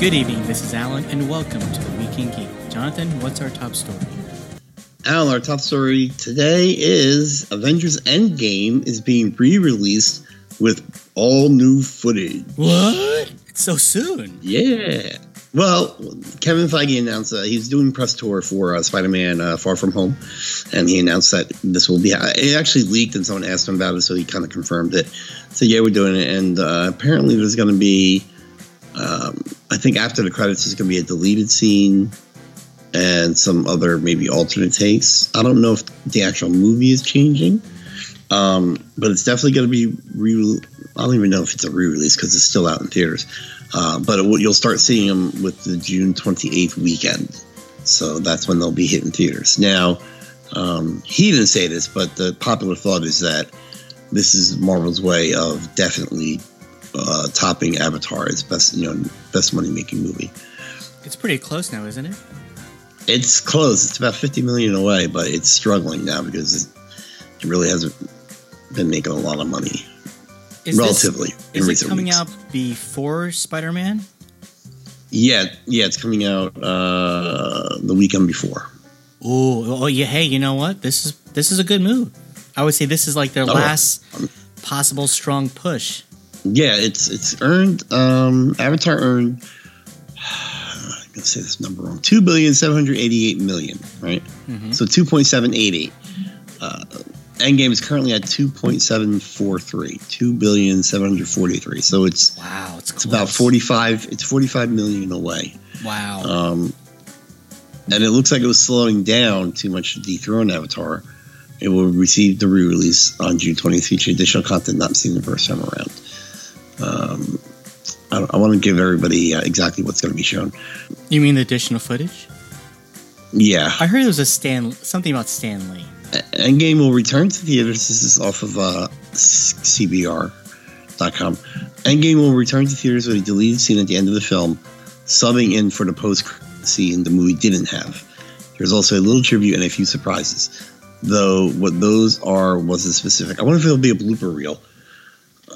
Good evening, this is Alan, and welcome to the Week in Geek. Jonathan, what's our top story? Al, our top story today is Avengers Endgame is being re-released with all new footage. What? It's so soon. Yeah. Well, Kevin Feige announced that he's doing press tour for uh, Spider-Man: uh, Far From Home, and he announced that this will be. It actually leaked, and someone asked him about it, so he kind of confirmed it. So yeah, we're doing it, and uh, apparently there's going to be. Um, I think after the credits, is going to be a deleted scene and some other maybe alternate takes. I don't know if the actual movie is changing, um, but it's definitely going to be re. I don't even know if it's a re-release because it's still out in theaters. Uh, but you'll start seeing them with the June 28th weekend, so that's when they'll be hitting theaters. Now, um, he didn't say this, but the popular thought is that this is Marvel's way of definitely uh, topping Avatar as best you know best money making movie. It's pretty close now, isn't it? It's close. It's about 50 million away, but it's struggling now because it really hasn't been making a lot of money. Is relatively this, is it coming weeks. out before Spider-Man? Yeah, yeah, it's coming out uh, the weekend before. Oh, oh yeah. Hey, you know what? This is this is a good move. I would say this is like their oh, last um, possible strong push. Yeah, it's it's earned. Um, Avatar earned. I'm gonna say this number wrong. Two billion seven hundred eighty-eight million. Right. Mm-hmm. So two point seven eight eight. Uh, Endgame is currently at 2.743, 2 billion 743. So it's wow, it's, it's about 45. It's 45 million away. Wow. Um, and it looks like it was slowing down too much to dethrone Avatar. It will receive the re-release on June 20th, featuring additional content not seen the first time around. Um, I, I want to give everybody uh, exactly what's going to be shown. You mean the additional footage? Yeah, I heard there was a Stan something about Stan Lee. Endgame will return to theaters. This is off of uh, CBR.com. Endgame will return to theaters with a deleted scene at the end of the film, subbing in for the post scene the movie didn't have. There's also a little tribute and a few surprises. Though what those are wasn't specific. I wonder if it'll be a blooper reel.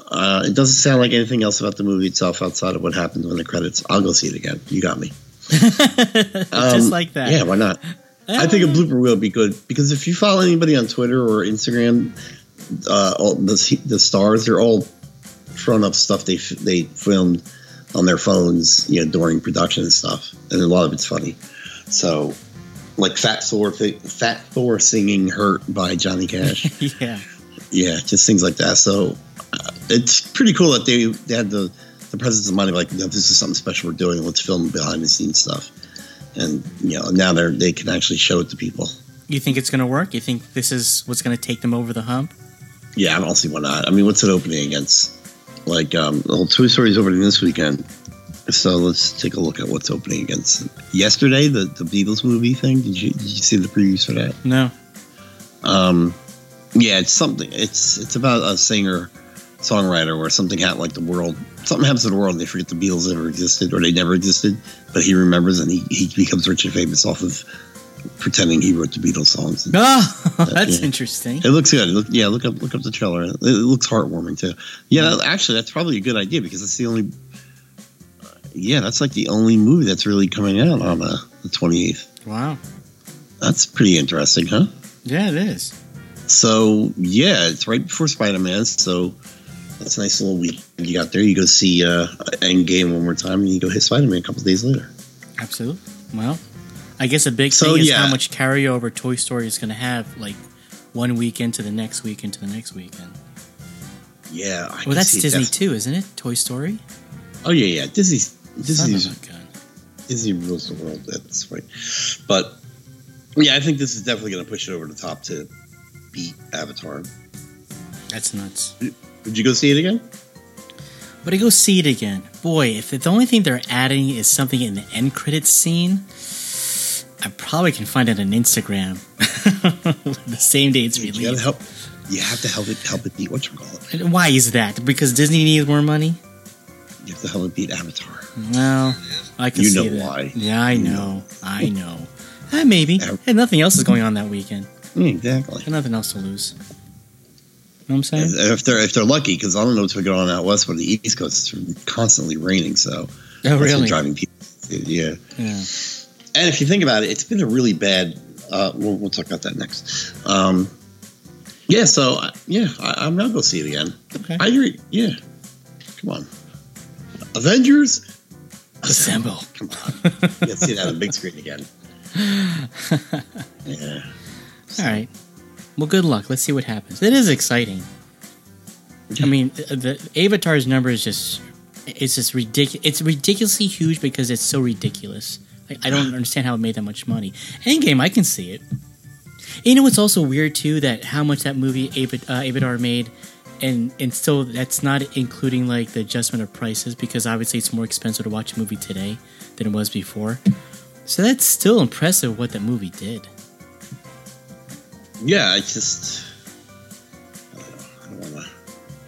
Uh, it doesn't sound like anything else about the movie itself outside of what happens when the credits. I'll go see it again. You got me. Just um, like that. Yeah, why not? I think a blooper will be good because if you follow anybody on Twitter or Instagram, uh, all the the stars they're all throwing up stuff they they filmed on their phones, you know, during production and stuff, and a lot of it's funny. So, like Fat Thor, Fat Thor singing "Hurt" by Johnny Cash. yeah, yeah, just things like that. So, uh, it's pretty cool that they they had the the presence of mind of like, you know, this is something special we're doing. Let's film behind the scenes stuff and you know now they're they can actually show it to people. You think it's going to work? You think this is what's going to take them over the hump? Yeah, I don't see why not. I mean, what's it opening against? Like um, the whole Toy Story is opening this weekend, so let's take a look at what's opening against. Yesterday, the the Beatles movie thing. Did you did you see the previews for that? No. Um, yeah, it's something. It's it's about a singer songwriter where something happened, like the world, something happens to the world, and they forget the Beatles ever existed or they never existed, but he remembers and he, he becomes rich and famous off of pretending he wrote the Beatles songs. And, oh, that's yeah. interesting. It looks good. Look, yeah, look up look up the trailer. It, looks heartwarming too. Yeah, actually, that's probably a good idea because that's the only. Uh, yeah, that's like the only movie that's really coming out on the twenty eighth. Wow, that's pretty interesting, huh? Yeah, it is. So yeah, it's right before Spider Man. So that's a nice little week you got there. You go see uh, Endgame one more time, and you go hit Spider Man a couple days later. Absolutely. Well, I guess a big so, thing is yeah. how much carryover Toy Story is going to have, like one weekend to the next weekend to the next weekend. Yeah. I well, that's Disney too, isn't it? Toy Story. Oh yeah, yeah. Disney's Disney's Disney rules the world. That's right. But yeah, I think this is definitely going to push it over the top to beat Avatar. That's nuts. Would you go see it again? Would I go see it again? Boy, if the only thing they're adding is something in the end credits scene, I probably can find it on Instagram. the same day it's released. You gotta help. You have to help it help it beat what you call it. Why is that? Because Disney needs more money. You have to help it beat Avatar. Well, I can you see know that. why. Yeah, I know. I know. Eh, maybe. Hey, nothing else is going on that weekend. Exactly. nothing else to lose know what I'm saying? If they're if they're lucky, because I don't know what's going on out west, but the East Coast is constantly raining, so oh really driving people Yeah. Yeah. And if you think about it, it's been a really bad. Uh, we'll, we'll talk about that next. Um, yeah. So yeah, I, I'm gonna go see it again. Okay. I agree. Yeah. Come on. Avengers. Assemble. Come on. Let's see that on the big screen again. Yeah. All right. Well, good luck. Let's see what happens. It is exciting. I mean, the, the Avatar's number is just it's just ridiculous. It's ridiculously huge because it's so ridiculous. Like, I don't understand how it made that much money. Endgame, I can see it. And you know what's also weird too that how much that movie Ava- uh, Avatar made, and and still that's not including like the adjustment of prices because obviously it's more expensive to watch a movie today than it was before. So that's still impressive what that movie did. Yeah. I just. I don't know. I don't want to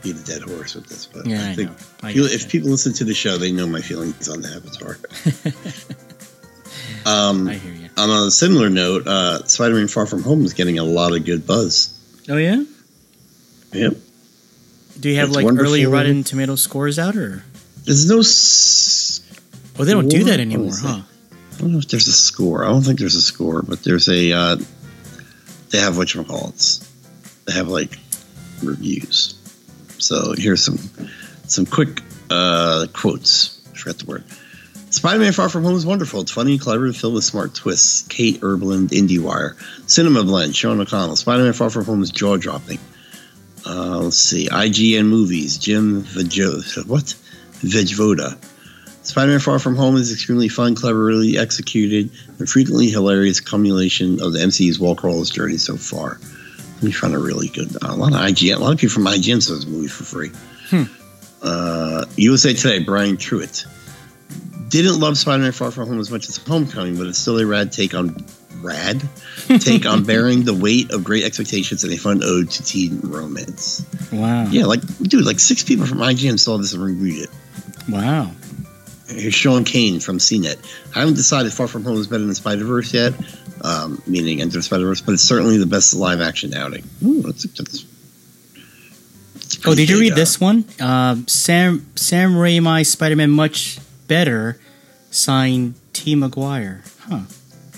beat a dead horse with this, but Yeah, I think. I People- if people listen to the show, they know my feelings on the Avatar. um, I hear you. on a similar note, uh, Spider-Man: Far From Home is getting a lot of good buzz. Oh yeah. Yep. Do you have It's like early wonderful. Rotten Tomato scores out, or There's no. S- oh they don't do that anymore, huh? I don't know if there's a score. I don't think there's a score, but there's a. Uh, they have what They have like reviews. So here's some some quick uh, quotes. I forgot the word. Spider-Man: Far From Home is wonderful. It's funny, clever, filled with smart twists. Kate Erbland, IndieWire, Cinema Blend, Sean O'Connell. Spider-Man: Far From Home is jaw-dropping. Uh, let's see, IGN Movies, Jim Vajo, what? Vejvoda. Spider-Man: Far From Home is extremely fun, cleverly executed, and frequently hilarious culmination of the MCU's wall crawler's journey so far. Let me find a really good. a lot of IGN, a lot of people from IGN saw this movie for free. Hmm. Uh, USA Today, Brian Truitt didn't love Spider-Man: Far From Home as much as Homecoming, but it's still a rad take on rad take on bearing the weight of great expectations and a fun ode to teen romance. Wow. Yeah, like dude, like six people from IGN saw this and reviewed it. Wow. Here's Sean Kane from CNET. I haven't decided Far From Home is better than Spider Verse yet, um, meaning Enter Spider Verse, but it's certainly the best live action outing. Ooh, that's, that's, that's Oh, did you read uh, this one? Um, Sam Sam Raimi Spider-Man much better. Signed T. Maguire. Huh.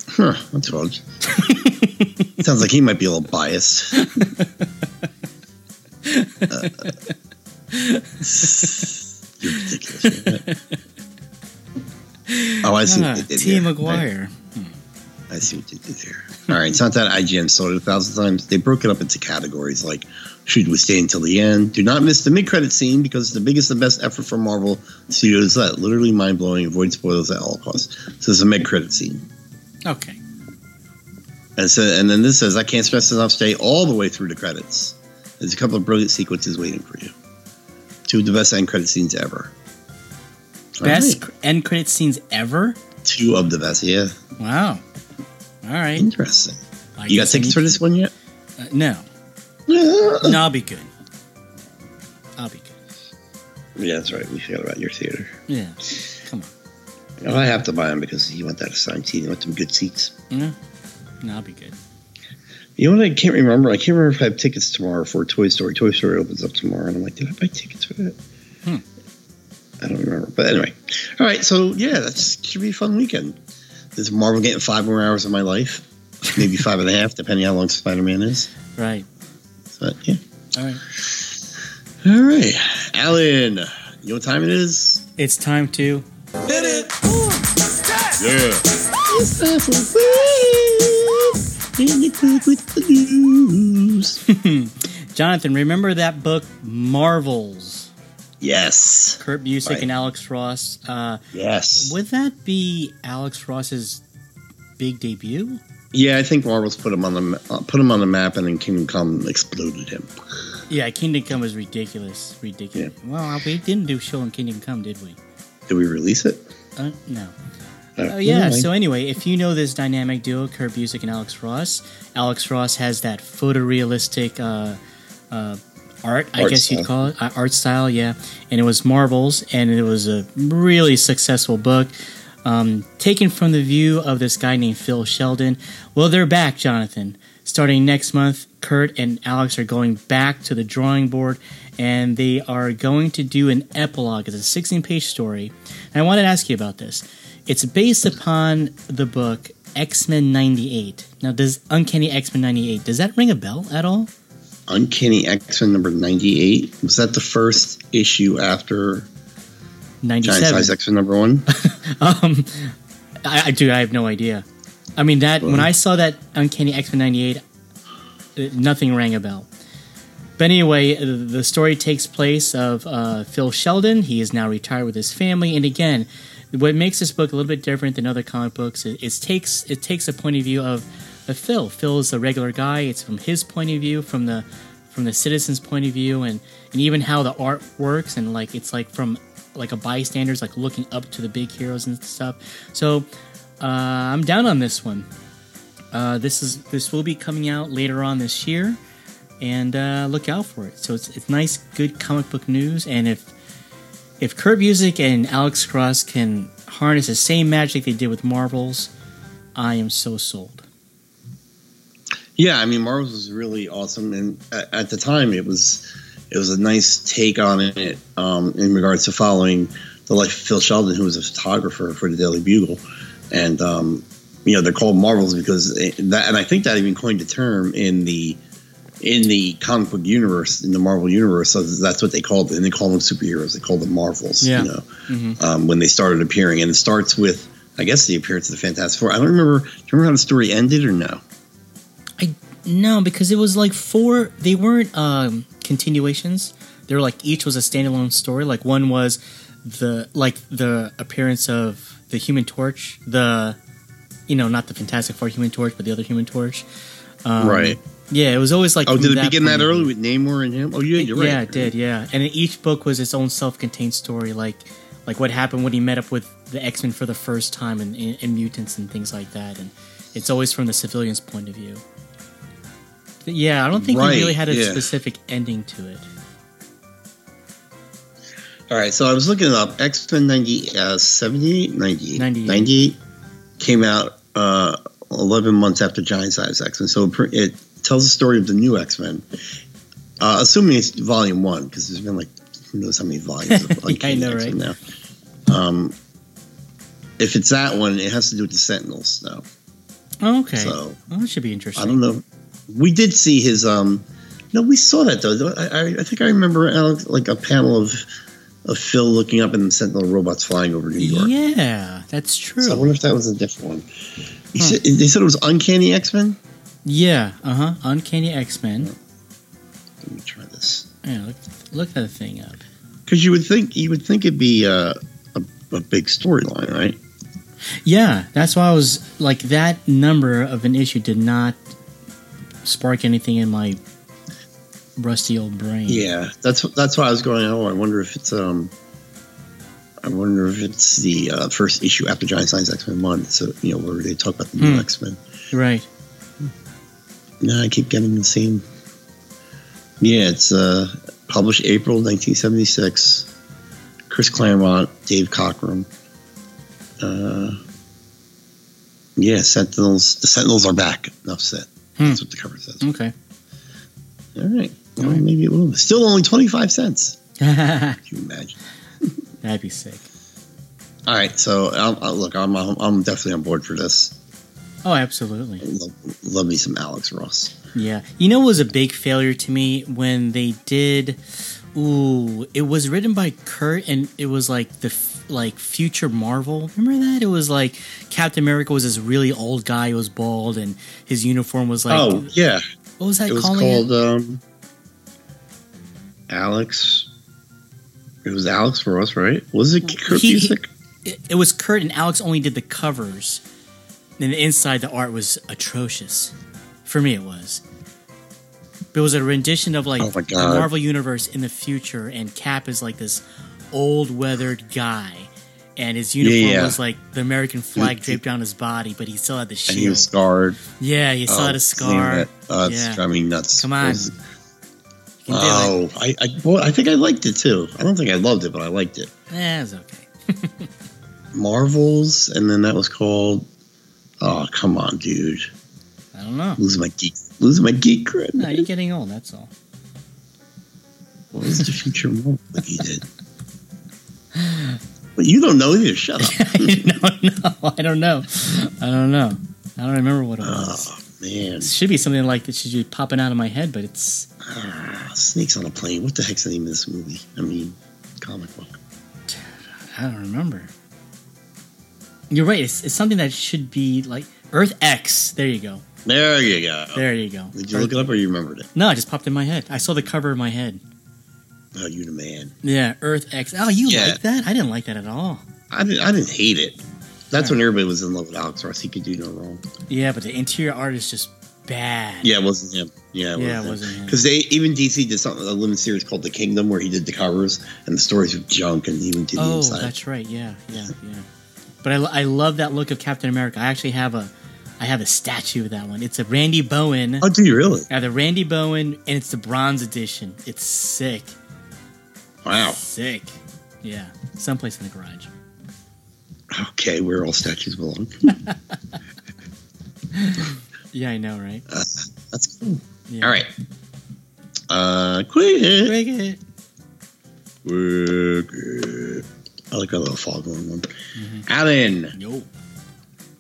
Huh, that's odd. Sounds like he might be a little biased. Uh, you're ridiculous. Oh, I see Ah, what they did T. there. Maguire. I, I see what they did there. All right, it's not that IGN sold it a thousand times. They broke it up into categories like should we stay until the end? Do not miss the mid-credit scene because it's the biggest and best effort from Marvel Studios. That literally mind-blowing. Avoid spoilers at all costs. So it's a mid-credit scene. Okay. And so, and then this says, I can't stress enough, stay all the way through the credits. There's a couple of brilliant sequences waiting for you. Two of the best end credit scenes ever. Best right. end credit scenes ever. Two of the best, yeah. Wow. All right. Interesting. I You got tickets for this one yet? Uh, no. No, I'll be good. I'll be good. Yeah, that's right. We forgot about your theater. Yeah. Come on. Well, I have to buy them because you want that assigned seat. You want some good seats. No. No, I'll be good. You know what? I can't remember. I can't remember if I have tickets tomorrow for Toy Story. Toy Story opens up tomorrow, and I'm like, did I buy tickets for that? Hmm. I don't remember. But anyway, all right. So yeah, that should be a fun weekend. Is Marvel getting five more hours of my life? Maybe five and a half, depending how long Spider Man is. Right. But yeah. All right. All right, Alan. You know what time it is? It's time to. Yeah. with the news. Jonathan, remember that book, Marvels? Yes. Kurt Busiek Right. and Alex Ross. Uh, Yes. would that be Alex Ross's big debut? Yeah, I think Marvel's put him on the uh, put him on the map, and then Kingdom Come exploded him. Yeah, Kingdom Come was ridiculous. Ridiculous. Well, we didn't do show in Kingdom Come, did we? Did we release it? Uh, no. Uh, Oh yeah. anyway. So anyway, if you know this dynamic duo, Kurt Busiek and Alex Ross, Alex Ross has that photorealistic uh, uh, art, I Art guess you'd call it, uh, art style. Yeah, and it was Marvels, and it was a really successful book. Um, taken from the view of this guy named Phil Sheldon. Well, they're back, Jonathan. Starting next month, Kurt and Alex are going back to the drawing board and they are going to do an epilogue. It's a 16 page story. And I wanted to ask you about this. It's based upon the book X Men '98. Now, does Uncanny X Men '98 does that ring a bell at all? Uncanny X Men number 98. Was that the first issue after Giant '97. Size X Men number one? Um, I, I do. I have no idea. I mean that when I saw that Uncanny X Men '98, uh, nothing rang a bell. But anyway, the story takes place of uh, Phil Sheldon. He is now retired with his family, and again, what makes this book a little bit different than other comic books is it takes it takes a point of view of, of Phil. Phil is a regular guy. It's from his point of view, from the from the citizens' point of view, and and even how the art works, and like it's like from like a bystander's like looking up to the big heroes and stuff. So uh, I'm down on this one. Uh, this is this will be coming out later on this year, and uh, look out for it. So it's it's nice, good comic book news. And if if Kurt Busiek and Alex Cross can harness the same magic they did with Marvels, I am so sold. Yeah, I mean, Marvels was really awesome, and at, at the time, it was it was a nice take on it um, in regards to following the life of Phil Sheldon, who was a photographer for the Daily Bugle, and um, you know they're called Marvels because that, and I think that even coined the term in the in the comic book universe, in the Marvel universe. So that's what they called it, and they call them superheroes. They call them Marvels. Yeah. You know, Mhm. um, when they started appearing, and it starts with. I guess the appearance of the Fantastic Four. I don't remember. Do you remember how the story ended or no? No, because it was like four. They weren't um, continuations. They were like each was a standalone story. Like one was the like the appearance of the Human Torch. The you know not the Fantastic Four Human Torch, but the other Human Torch. Um, Right. Yeah, it was always like. Oh, did it begin that early with Namor and him? Oh, yeah, you're right. Yeah, it did. Yeah, and each book was its own self-contained story. Like like what happened when he met up with the X Men for the first time and, and, and mutants and things like that. And it's always from the civilian's point of view. Yeah, I don't think Right, he really had a yeah. specific ending to it. All right, so I was looking it up. X Men 90, uh, 78, 98. 98. 98 came out uh, 11 months after Giant Size X Men. So it tells the story of the new X Men, uh, assuming it's volume one, because there's been like, who knows how many volumes of I know, X-Men now. Um, if it's that one, it has to do with the Sentinels. Oh, okay, So well, that should be interesting. I don't know. We did see his. um No, we saw that though. I, I, think I remember Alex, like a panel of of Phil looking up and the Sentinel robots flying over New York. Yeah, that's true. So I wonder if that was a different one. He Huh. said, they said it was Uncanny X Men. yeah, uh huh. Uncanny X Men. Let me try this Yeah, look, look that thing up. because you would think you would think it'd be uh, a a big storyline, right? Yeah, that's why I was like that number of an issue did not spark anything in my rusty old brain. Yeah, that's that's why I was going. Oh, I wonder if it's um. I wonder if it's the uh, first issue after Giant Size X Men one. So you know where they talk about the new Hmm. X Men. Right. No, I keep getting the same. Yeah, it's uh, published April 1976. Chris Claremont, Dave Cockrum. Uh, yeah, Sentinels. The Sentinels are back. Enough said. That's what the cover says. Okay. All right. Well, All right. maybe it will. Still only 25 cents. Can you imagine? That'd be sick. All right. So, um, uh, look, I'm, I'm, I'm definitely on board for this. Oh, absolutely. Love, love me some Alex Ross. Yeah. You know, it was a big failure to me when they did. Ooh, it was written by Kurt, and it was like the f- like future Marvel. Remember that? It was like Captain America was this really old guy who was bald, and his uniform was like. oh, yeah. what was that it was calling called it? um, Alex. It was Alex Ross, right? Was it Kurt He- Busiek? it? It was Kurt and Alex only did the covers, and the inside the art was atrocious. For me, it was. It was a rendition of like Oh the Marvel universe in the future, and Cap is like this old weathered guy, and his uniform yeah. was like the American flag draped down his body, but he still had the shield. and he was scarred. yeah, he still Oh, had a scar. that, Uh, Yeah. driving me nuts. Come on. Was- You can do it. Oh, I, I, well, I think I liked it too. I don't think I loved it, but I liked it. It's okay. Marvels, and then that was called. Oh, come on, dude! I don't know. Losing my geek, losing my geek cred. No, you're getting old. That's all. What was the future that he did? But you don't know either. Shut up. no, no, I don't know. I don't know. I don't remember what it was. oh man, It should be something like that should be popping out of my head, but it's ah, snakes on a plane. What the heck's the name of this movie? I mean, comic book. I don't remember. You're right. It's, it's something that should be like Earth X. There you go. There you go. There you go. Did you look it up or you remembered it? No, it just popped in my head. I saw the cover of my head. Oh, you the man. Yeah, Earth X. Oh, you Yeah. like that? I didn't like that at all. I didn't. I didn't hate it. That's when everybody was in love with Alex Ross. He could do no wrong. Yeah, but the interior art is just bad. Yeah, it wasn't him. Yeah, it Yeah, it wasn't him. Because they even DC did something a limited series called The Kingdom where he did the covers and the stories were junk and even did the Oh, inside. that's right. Yeah, yeah, yeah. But I, I love that look of Captain America. I actually have a I have a statue of that one. It's a Randy Bowen. Oh, do you really? I have the Randy Bowen, and it's the bronze edition. It's sick. Wow. Sick. Yeah. Someplace in the garage. Okay, where all statues belong. Yeah, I know, right? That's cool. Yeah. All right. Uh, quick. Break it. Quick. I like our little foghorn one. Mm-hmm. Alan, Yo.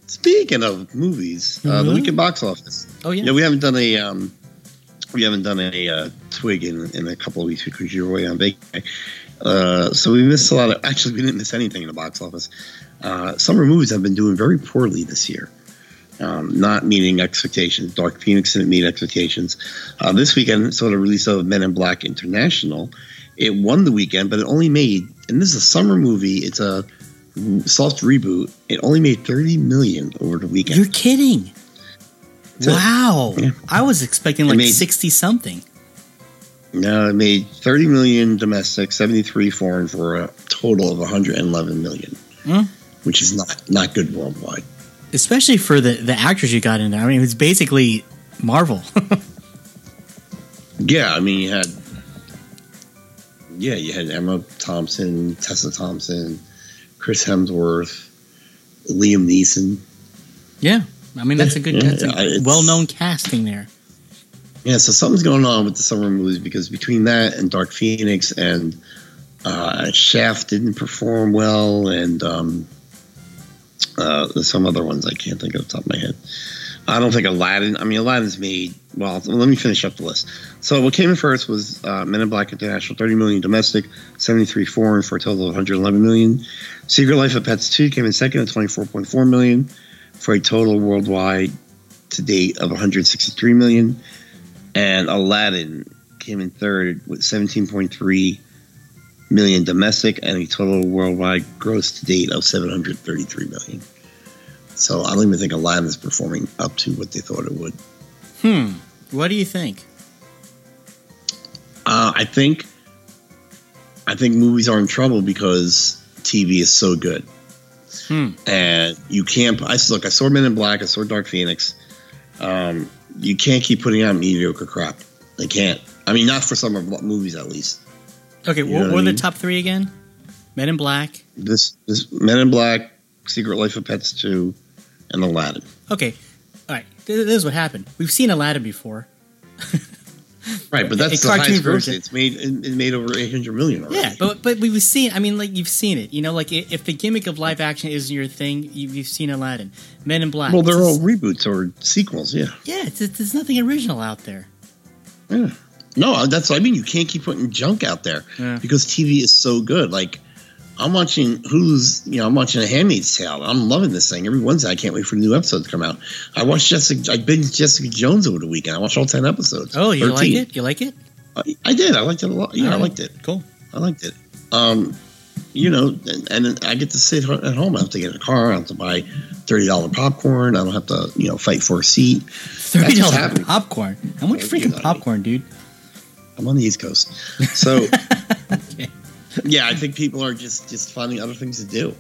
Speaking of movies, uh, the weekend box office. Oh yeah. Yeah, we haven't done a um, we haven't done a uh, twig in, in a couple of weeks because you were away on vacation. Uh, so we missed a lot of. Actually, we didn't miss anything in the box office. Uh, summer movies have been doing very poorly this year, um, not meeting expectations. Dark Phoenix didn't meet expectations. Uh, this weekend saw the release of Men in Black International. It won the weekend, but it only made. And this is a summer movie. It's a soft reboot. It only made thirty million over the weekend. You're kidding. So- wow. Yeah. I was expecting like made- 60 something. No, it made 30 million domestic, 73 foreign for a total of 111 million, Hmm. which is not not good worldwide. Especially for the, the actors you got in there. I mean, it's basically Marvel. Yeah, I mean you had yeah, you had Emma Thompson, Tessa Thompson, Chris Hemsworth, Liam Neeson. yeah. I mean, that's a good, Yeah, that's a well known casting there. Yeah, so something's going on with the summer movies because between that and Dark Phoenix and uh, Shaft didn't perform well, and um, uh, some other ones I can't think of off the top of my head. I don't think Aladdin. I mean, Aladdin's made. Well, let me finish up the list. So what came in first was uh, Men in Black International, 30 million domestic, 73 foreign for a total of 111 million. Secret Life of Pets 2 came in second at 24.4 million for a total worldwide to date of 163 million and Aladdin came in third with 17.3 million domestic and a total worldwide gross to date of 733 million. So I don't even think Aladdin is performing up to what they thought it would. Hmm. What do you think? Uh, I think, I think movies are in trouble because TV is so good, Hmm. and you can't. I look. I saw Men in Black. I saw Dark Phoenix. Um, you can't keep putting out mediocre crap. They can't. I mean, not for summer movies at least. Okay, You what, what I what are the top three again? Men in Black. This this Men in Black, Secret Life of Pets 2, and Aladdin. Okay. All right. This is what happened. We've seen Aladdin before. Right, but that's A the cartoon highest version. It's made it, made over 800 million already. Yeah, but but we've seen. I mean, like you've seen it. You know, like if the gimmick of live action isn't your thing, you, you've seen Aladdin, Men in Black. well, they're all reboots or sequels. Yeah, yeah. It's, it's, there's nothing original out there. yeah. No, uh, that's what I mean. You can't keep putting junk out there Yeah. because TV is so good. Like I'm watching Who's you know I'm watching A Handmaid's Tale. I'm loving this thing every Wednesday. I can't wait for the new episodes to come out. I watched Jessica. I binged Jessica Jones over the weekend. I watched all 10 episodes. Oh, you like it? You like it? I, I did. I liked it a lot. Yeah, I liked it. Cool. I liked it. Um, you know, and, and I get to sit at home. I have to get in a car. I have to buy thirty dollar popcorn. I don't have to, you know, fight for a seat. Thirty dollar popcorn. How much freaking popcorn, dude? I'm on the East Coast, so Okay. yeah, I think people are just just finding other things to do.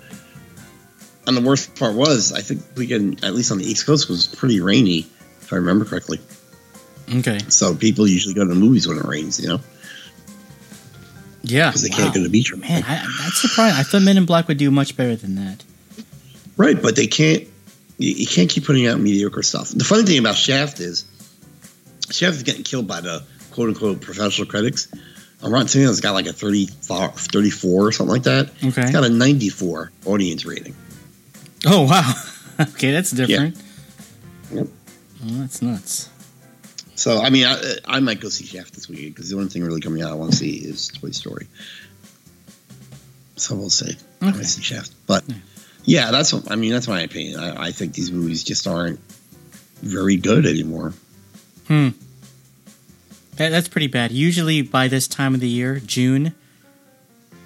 And the worst part was, I think we can at least on the East Coast was pretty rainy, if I remember correctly. Okay. So people usually go to the movies when it rains, you know, Yeah. because they wow. can't go to the beach. Man, I, that's surprising. I thought Men in Black would do much better than that. Right, but they can't. You, you can't keep putting out mediocre stuff. The funny thing about Shaft is, Shaft is getting killed by the quote unquote professional critics, On Rotten Tomatoes, it's got like a 30, 34 or something like that. Okay. It's got a 94 audience rating. Oh wow. okay, that's different. Yep. Well, that's nuts. So, I mean, I, I might go see Shaft this week because the only thing really coming out I want to see is Toy Story. So we'll see. I Okay. might see Shaft. But Yeah. yeah, that's what, I mean, that's my opinion. I, I think these movies just aren't very good anymore. Hmm. That, that's pretty bad. Usually by this time of the year, June,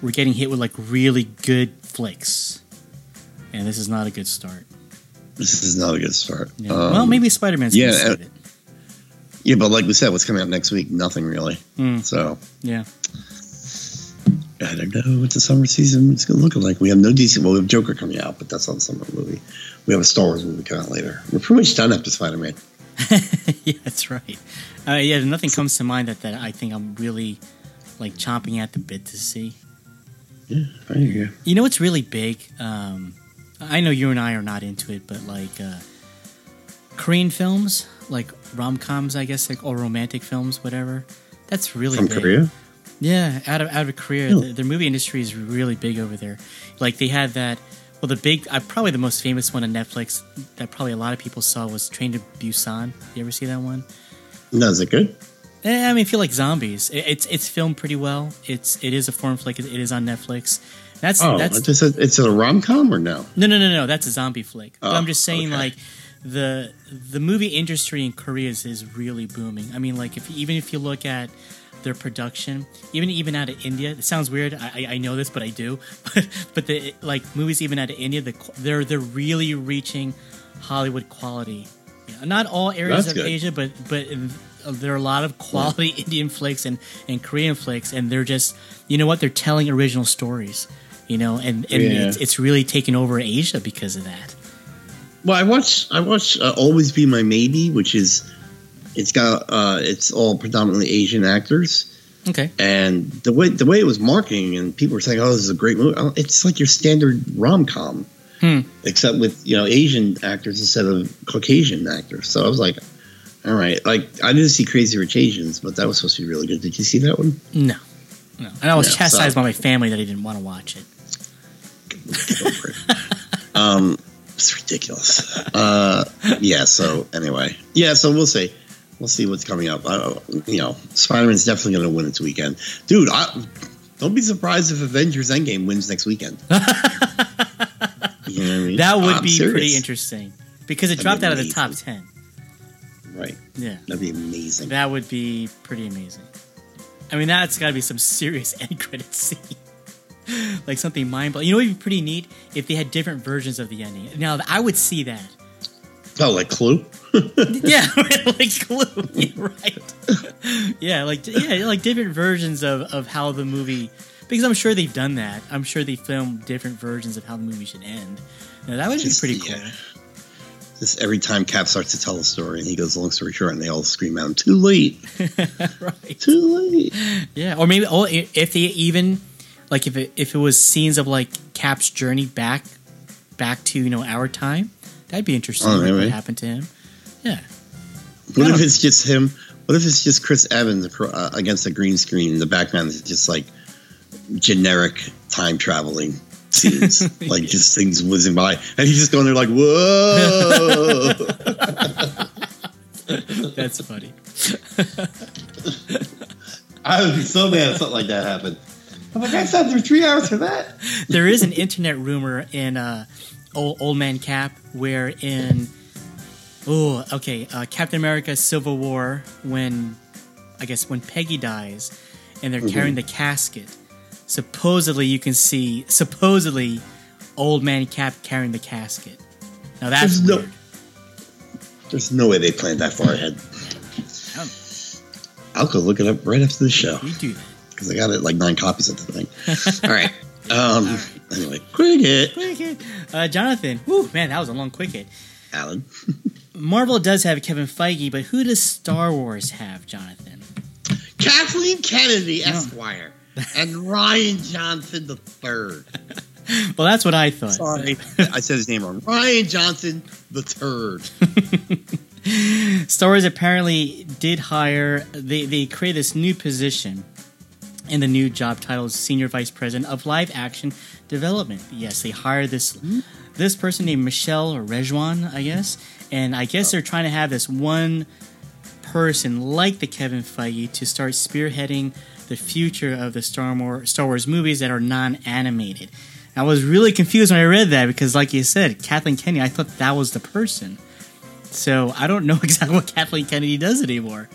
we're getting hit with like really good flicks, and this is not a good start. This is not a good start. Yeah. Um, well, maybe Spider Man's yeah, gonna save uh, it. Yeah, but like we said, what's coming out next week? Nothing really. Hmm. So Yeah. I don't know what the summer season is going to look like. We have no decent. Well, we have Joker coming out, but that's not a summer movie. We have a Star Wars movie coming out later. We're pretty much done after Spider Man. yeah, that's right. Uh, yeah, nothing comes to mind that, that I think I'm really like chomping at the bit to see. Yeah, there you go. You know what's really big? Um, I know you and I are not into it, but like uh, Korean films, like rom coms, I guess, like or romantic films, whatever. That's really From big. Korea. Yeah, out of out of Korea, Really? the, their movie industry is really big over there. Like they had that. Well, the big, uh, probably the most famous one on Netflix that probably a lot of people saw was Train to Busan. You ever see that one? No, is it good? Eh, I mean, I feel like zombies. It, it's it's filmed pretty well. It's it is a foreign flick. It, is on Netflix. That's Oh, that's it's, a, it's a rom com or no? no no no no. That's a zombie flick. but Oh, I'm just saying okay. like the the movie industry in Korea is, is really booming. I mean, like if even if you look at their production, even even out of India, it sounds weird. I, I- know this, but I do. But but the like movies even out of India, the they're they're really reaching Hollywood quality. Yeah, not all areas That's of good. Asia, but but there are a lot of quality Indian flicks and, and Korean flicks, and they're just you know what they're telling original stories, you know, and and Yeah. it's, it's really taken over Asia because of that. Well, I watched I watched uh, Always Be My Maybe, which is it's got uh, it's all predominantly Asian actors, Okay. and the way the way it was marketing and people were saying, "Oh, this is a great movie." Oh, It's like your standard rom com, Hmm. except with you know Asian actors instead of Caucasian actors. So I was like, "All right." Like I didn't see Crazy Rich Asians, but that was supposed to be really good. Did you see that one? No. No. And I was Yeah, chastised so- by my family that I didn't want to watch it. It. um, it's ridiculous. Uh, yeah. So anyway, yeah. So we'll see. We'll see what's coming up. I, you know, Spider Man's definitely going to win its weekend, dude. I, don't be surprised if Avengers Endgame wins next weekend. you know what I mean? That would I'm be serious. pretty interesting because it That'd dropped out of the top 10. Right. Yeah. That'd be amazing. That would be pretty amazing. I mean, that's got to be some serious end credit scene. like something mind blowing. You know what would be pretty neat? If they had different versions of the ending. Now, I would see that. Oh, like Clue. yeah, like Clue. Yeah, right. yeah, like yeah, like different versions of of how the movie. Because I'm sure they've done that. I'm sure they filmed different versions of how the movie should end. Now, that would Just- be pretty yeah. Uh, cool. Just every time Cap starts to tell a story, and he goes, "Long story short," and they all scream out, "Too late! right. Too late!" Yeah, or maybe oh, if they even like if it if it was scenes of like Cap's journey back back to you know our time, that'd be interesting. Oh, like, what happened to him? Yeah, What if it's just him? What if it's just Chris Evans uh, against a green screen? In the background is just like generic time traveling scenes, like just things whizzing by, and he's just going there like, "Whoa!" that's funny. I would be so mad if something like that happened. I'm like, I sat through three hours for that. there is an internet rumor in uh, old, old Man Cap where in oh okay uh, Captain America Civil War when I guess when Peggy dies and they're carrying the casket supposedly you can see supposedly old man Cap carrying the casket now that's There's no- weird There's no way they planned that far ahead. I'll go look it up right after the show we do that because I got it like nine copies of the thing. All right. Um. Anyway, cricket, Quick uh, Jonathan. Whew, man that was a long quick hit. Alan. Marvel does have Kevin Feige but who does Star Wars have Jonathan? Kathleen Kennedy, Esquire, and Rian Johnson the third. well that's what I thought. Sorry, I said his name wrong. Rian Johnson the third. Star Wars apparently did hire they they created this new position And the new job title is Senior Vice President of Live Action Development. Yes, they hired this hmm? this person named Michelle Rejwan, I guess. And I guess they're trying to have this one person like the Kevin Feige to start spearheading the future of the Star Wars, Star Wars movies that are non-animated. I was really confused when I read that because, like you said, Kathleen Kennedy, I thought that was the person. So I don't know exactly what Kathleen Kennedy does anymore.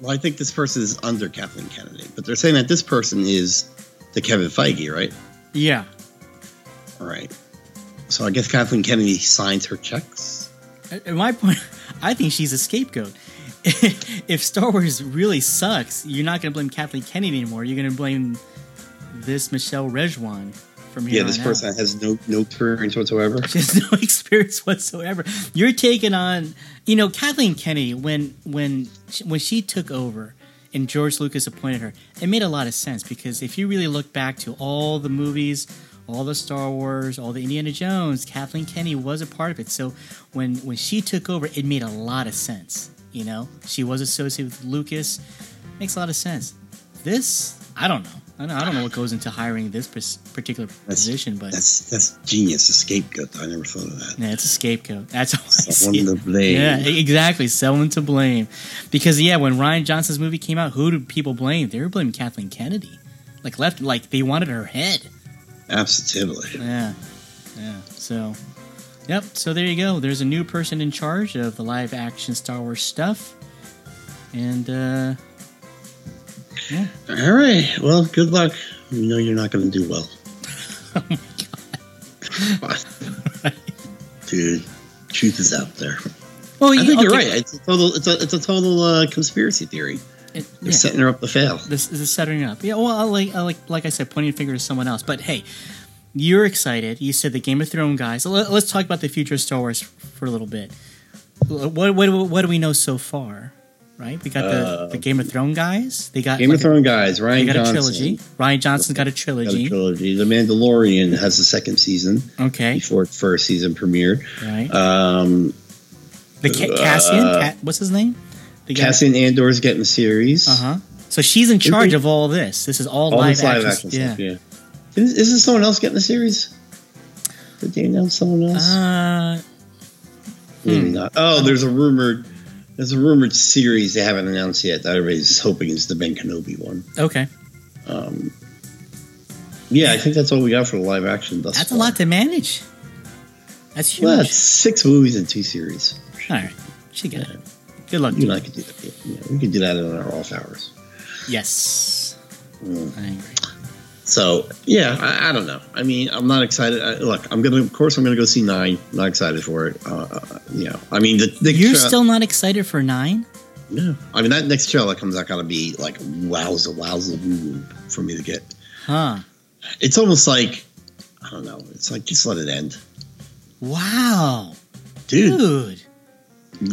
Well, I think this person is under Kathleen Kennedy, but they're saying that this person is the Kevin Feige, right? Yeah. All right. So I guess Kathleen Kennedy signs her checks. At my point, I think she's a scapegoat. if Star Wars really sucks, you're not going to blame Kathleen Kennedy anymore. You're going to blame this Michelle Rejwan from here. Yeah, this person out. has no no experience whatsoever. She has no experience whatsoever. You're taking on, you know, Kathleen Kennedy when when when she took over and George Lucas appointed her. It made a lot of sense because if you really look back to all the movies, all the Star Wars, all the Indiana Jones, Kathleen Kennedy was a part of it. So when when she took over, it made a lot of sense. You know, she was associated with Lucas. Makes a lot of sense. This, I don't know. I don't, I don't know what goes into hiring this particular that's, position, but that's that's genius. A scapegoat. I never thought of that. Yeah, it's a scapegoat. That's how Someone to blame. Yeah, exactly. Someone to blame. Because yeah, when Rian Johnson's movie came out, who did people blame? They were blaming Kathleen Kennedy. Like left, like they wanted her head. Absolutely. Yeah, yeah. So, yep. So there you go. There's a new person in charge of the live action Star Wars stuff, and. uh yeah. All right. Well, good luck. We know you're not going to do well. oh my god. Dude, truth is out there. Well, I think okay. you're right. It's a total. It's a. It's a total uh, conspiracy theory. It, They're yeah. setting her up to fail. This, this is setting her up. Yeah. Well, I like, I like, like I said, pointing a finger to someone else. But hey, you're excited. You said the Game of Thrones guys. Let, us talk about the future of Star Wars for a little bit. What, what, what do we know so far? Right? We got the, uh, the Game of Thrones guys. They got Game like of Thrones guys. Rian got Johnson. a trilogy. Rian Johnson got a trilogy. Got a trilogy. The Mandalorian has a second season. Okay. Before first season premiered. Right. Um, the Ca- Cassian. Uh, what's his name? The Cassian Andor's getting a series. Uh huh. So she's in charge of all this. This is all, all live, live action. yeah. Stuff, yeah. Is, is this someone else getting the series? Did they announce someone else? Uh, Maybe hmm. not. Oh, there's a rumored there's a rumored series they haven't announced yet that everybody's hoping is the Ben Kenobi one. Okay. Um, yeah, I think that's all we got for the live action. Thus that's far. a lot to manage. That's huge. Well, that's six movies and two series. All right, she got it. Good luck. You and I could do that. Yeah, we could do that in our off hours. Yes, mm. I agree. So yeah, I, I, don't know. I mean, I'm not excited. I, look, I'm gonna, of course, I'm gonna go see nine. Not excited for it. Uh, uh, you know, I mean, the, the you're tra- still not excited for nine. No, I mean that next trailer that comes out gotta be like wowza wowza woo for me to get. Huh? It's almost like I don't know. It's like just let it end. Wow, dude. dude.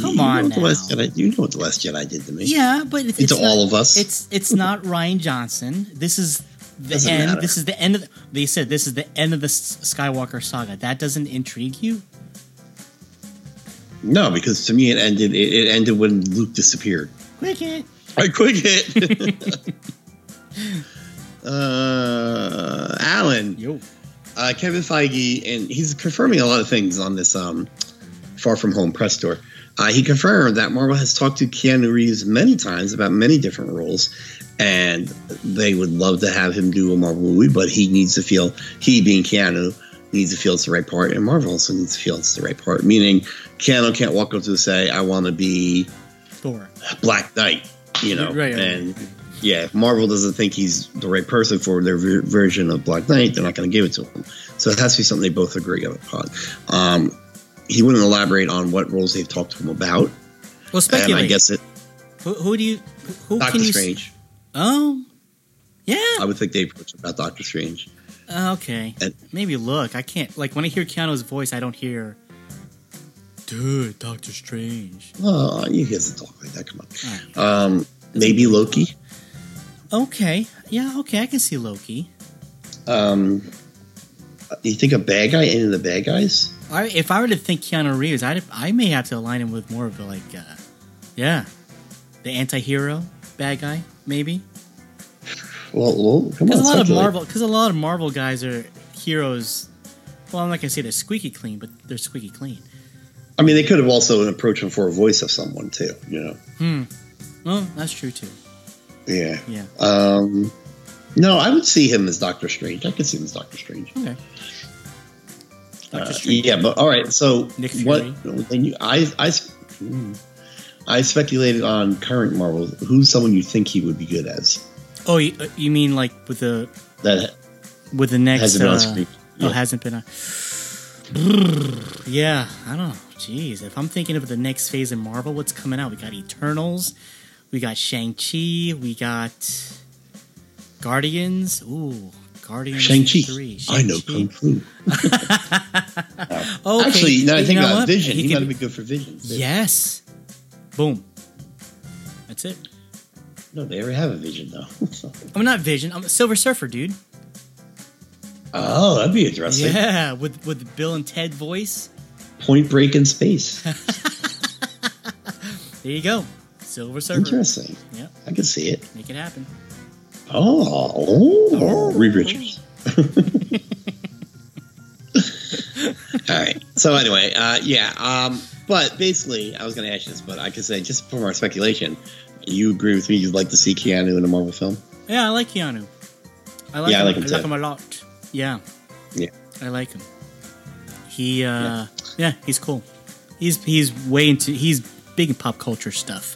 Come you on, now. Jedi, you know what the Last Jedi did to me. Yeah, but it's, it's not, all of us. It's it's not Rian Johnson. This is the doesn't end. Matter. This is the end of. The, they said this is the end of the Skywalker saga. That doesn't intrigue you? No, because to me it ended. It, it ended when Luke disappeared. Quick hit. I quick hit. uh, Alan. Yo. Uh, Kevin Feige, and he's confirming a lot of things on this um, Far From Home press tour. Uh, he confirmed that Marvel has talked to Keanu Reeves many times about many different roles, and they would love to have him do a Marvel movie, but he needs to feel he being Keanu needs to feel it's the right part, and Marvel also needs to feel it's the right part. Meaning, Keanu can't walk up to and say, "I want to be Thor, Black Knight," you know, right, and yeah, if Marvel doesn't think he's the right person for their ver- version of Black Knight, they're not going to give it to him. So it has to be something they both agree upon. Um, he wouldn't elaborate on what roles they've talked to him about. Well, speculate. And I guess it. Who, who do you? Who Doctor can you Strange. Oh, yeah. I would think they approach about Doctor Strange. Uh, okay. And, Maybe look. I can't like when I hear Keanu's voice, I don't hear. Dude, Doctor Strange. Oh, he doesn't talk like that. Come on. Right. Um, maybe Loki. Okay. Yeah. Okay. I can see Loki. Um, you think a bad guy? Any of the bad guys? I, if I were to think Keanu Reeves, I I may have to align him with more of a like, uh, yeah, the anti-hero bad guy maybe. Well, well come Because on. a lot of. Marvel, because a lot of Marvel guys are heroes. Well, I'm not gonna say they're squeaky clean, but they're squeaky clean. I mean, they could have also approached him for a voice of someone too. You know. Hmm. Well, that's true too. Yeah. Yeah. Um. No, I would see him as Doctor Strange. I could see him as Doctor Strange. Okay. Uh, yeah, but all right. So Nick what? Fury. Then you, I, I, hmm. I speculated on current Marvel. Who's someone you think he would be good as? Oh, you, uh, you mean like with the That with the next? hasn't been on uh, screen. Oh, hasn't been a. Yeah, I don't know. Jeez, if I'm thinking of the next phase in Marvel, what's coming out? We got Eternals, we got Shang Chi, we got Guardians. Ooh, Guardians Shang-Chi. three. I know Shang-Chi. kung fu. Okay, Actually, now I you think know about what? Vision. He, could might be- be good for Vision. too. Yes. Boom. That's it. No, they already have a Vision though. I'm not Vision. I'm a Silver Surfer, dude. oh, that'd be interesting. Yeah, with with Bill and Ted voice. Point Break in space. There you go. Silver Surfer. Interesting. Yeah, I can see it. make it happen. Oh, oh, Reed Richards. All right. So anyway, uh, yeah. Um, but basically, I was going to ask you this, but I could say just from our speculation, you agree with me? You'd like to see Keanu in a Marvel film? Yeah, I like Keanu. I like Yeah, I him. like him I like too. him a lot. Yeah. Yeah. I like him. He uh yeah, he's cool. He's he's way into he's big in pop culture stuff.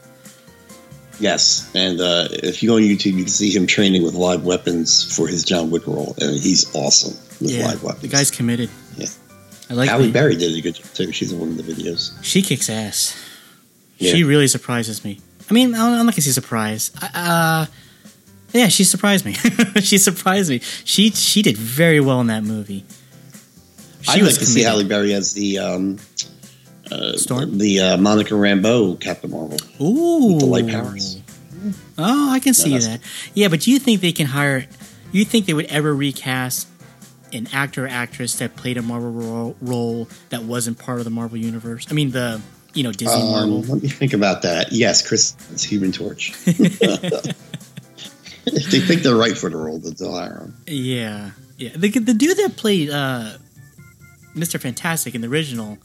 Yes. And uh, if you go on YouTube, you can see him training with live weapons for his John Wick role, and he's awesome with yeah. live weapons. The guy's committed. Yeah. I like Halle him. Berry did a good job too. She's in one of the videos. She kicks ass. Yeah. She really surprises me. I mean, I'm not gonna say surprise. Uh, yeah, she surprised me. she surprised me. She she did very well in that movie. She I'd was like to see committed. Halle Berry as the um, uh, Storm? the uh, Monica Rambeau Captain Marvel. Ooh, the light powers. Oh, I can see that's- that. Yeah, but do you think they can hire? You think they would ever recast an actor or actress that played a Marvel ro- role that wasn't part of the Marvel universe? I mean, the you know Disney Um, Marvel. let me think about that. Yes, Chris, it's Human Torch. if they think they're right for the role, they'll hire him. Yeah, yeah. The the dude that played uh, Mister Fantastic in the original,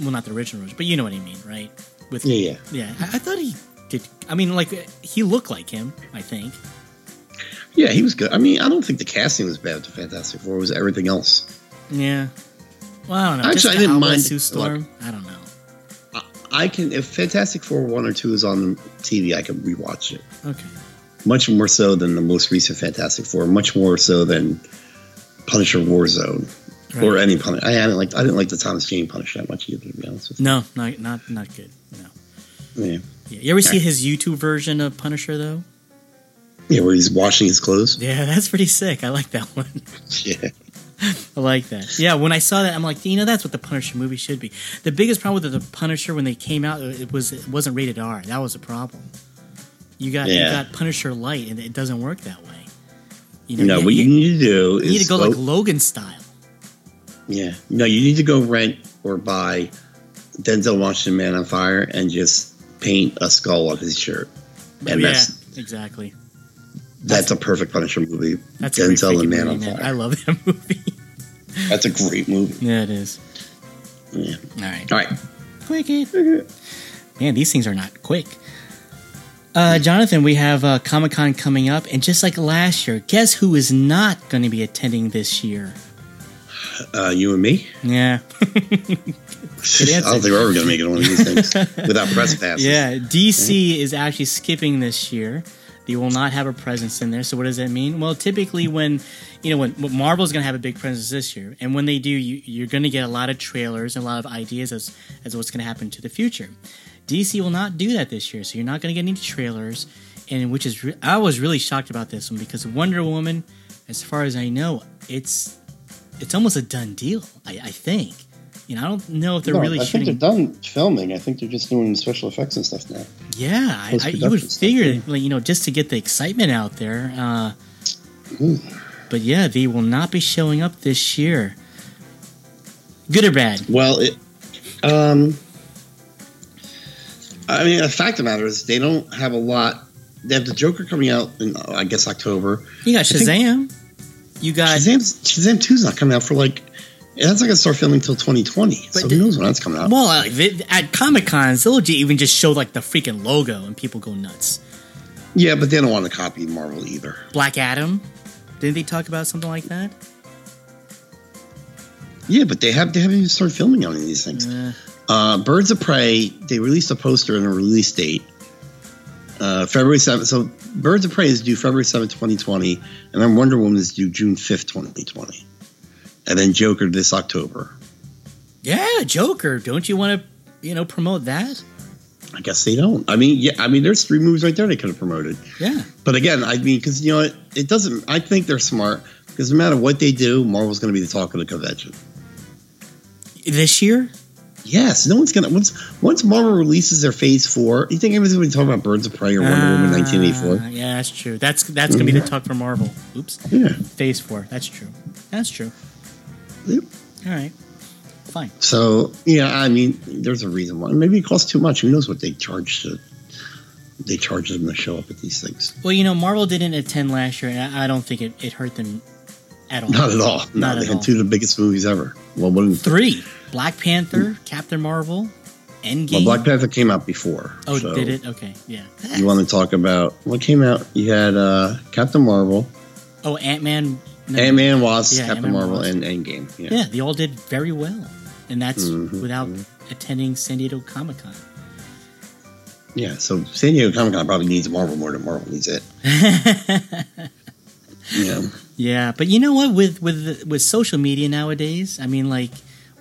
well, not the original, version, but you know what I mean, right? With Yeah, yeah. yeah. I, I thought he did. I mean, like he looked like him. I think. Yeah, he was good. I mean, I don't think the casting was bad to Fantastic Four. It was everything else. Yeah. Well, I don't know. Actually, Jessica I didn't mind- Sue Storm. I don't know. I can, if Fantastic Four 1 or 2 is on TV, I can rewatch it. Okay. Much more so than the most recent Fantastic Four. Much more so than Punisher Warzone. Or any Punisher. I hadn't like I didn't like the Thomas Jane Punisher that much either, to be honest with you. No, not not not good. No. Yeah. Yeah. You ever see his YouTube version of Punisher though? yeah, where he's washing his clothes. Yeah, that's pretty sick. I like that one. Yeah. I like that. Yeah, when I saw that, I'm like, you know, that's what the Punisher movie should be. The biggest problem with the Punisher when they came out, it was it wasn't rated R. That was a problem. You got you got Punisher light, and it doesn't work that way. You No, what you need to do you need is to go vote- like Logan style. Yeah. No, you need to go rent or buy Denzel Washington Man on Fire and just paint a skull on his shirt. And yeah, that's exactly. that's a perfect Punisher movie. That's a great Denzel and Man movie, on man. Fire. I love that movie. That's a great movie. yeah, it is. Yeah. All right. All right. Quickie. Man, these things are not quick. Uh, Jonathan, we have uh, Comic Con coming up, and just like last year, guess who is not going to be attending this year? Uh, you and me? Yeah. I don't think we're ever going to make it one of these things without press passes. Yeah, DC is actually skipping this year. They will not have a presence in there. So what does that mean? Well, typically when you know when, when Marvel's going to have a big presence this year, and when they do, you, you're going to get a lot of trailers and a lot of ideas as as what's going to happen to the future. DC will not do that this year, so you're not going to get any trailers. And which is re- I was really shocked about this one because Wonder Woman, as far as I know, it's it's almost a done deal. I, I think. You know, I don't know if they're No, really I shooting. think they're done filming. I think they're just doing special effects and stuff now. Yeah, I, I, you would figure, yeah. like, you know, just to get the excitement out there. Uh, but yeah, they will not be showing up this year. Good or bad? Well, it, um, I mean, the fact of the matter is they don't have a lot they have the Joker coming out in I guess October. You got think- Shazam. You got Shazam Shazam 2's not coming out for like that's not gonna start filming until 2020. But so who knows when that's coming out? well like, at Comic Cons. They'll even just show like the freaking logo and people go nuts. yeah, but they don't want to copy Marvel either. Black Adam. Didn't they talk about something like that? Yeah, but they have they haven't even started filming on any of these things. Uh, Uh, Birds of Prey, they released a poster and a release date. Uh, February 7th. So Birds of Prey is due February 7th, 2020. And then Wonder Woman is due June 5th, 2020. And then Joker this October. yeah, Joker. Don't you want to you know promote that? I guess they don't. I mean, yeah, I mean, there's three movies right there they could have promoted. Yeah. But again, I mean, because, you know, it, it doesn't, I think they're smart because no matter what they do, Marvel's going to be the talk of the convention. This year? Yes, no one's gonna once once Marvel releases their Phase Four. You think everyone's gonna be talking about Birds of Prey or Wonder Woman Ah, 1984? Yeah, that's true. That's that's gonna be the talk for Marvel. Oops. Yeah. Phase four. That's true. That's true. Yep. All right. Fine. So yeah, I mean, there's a reason why. Maybe it costs too much. Who knows what they charge to? They charge them to show up at these things. Well, you know, Marvel didn't attend last year, and I I don't think it, it hurt them at all. Not at all. No, Not they at had all. two of the biggest movies ever. Well, one. Three: Black Panther, Captain Marvel, Endgame. Well, Black Panther came out before. oh, so did it? Okay, yeah. You want to talk about what came out? You had uh, Captain Marvel, Oh, Ant Man. Ant Man, Wasp, Yeah, Captain Ant-Man, Marvel, Wasp. and Endgame. Yeah. Yeah, they all did very well, and that's Mhm, without attending San Diego Comic Con. Yeah. So San Diego Comic Con probably needs Marvel more than Marvel needs it. Yeah. Yeah, but you know what? With with with social media nowadays, I mean, like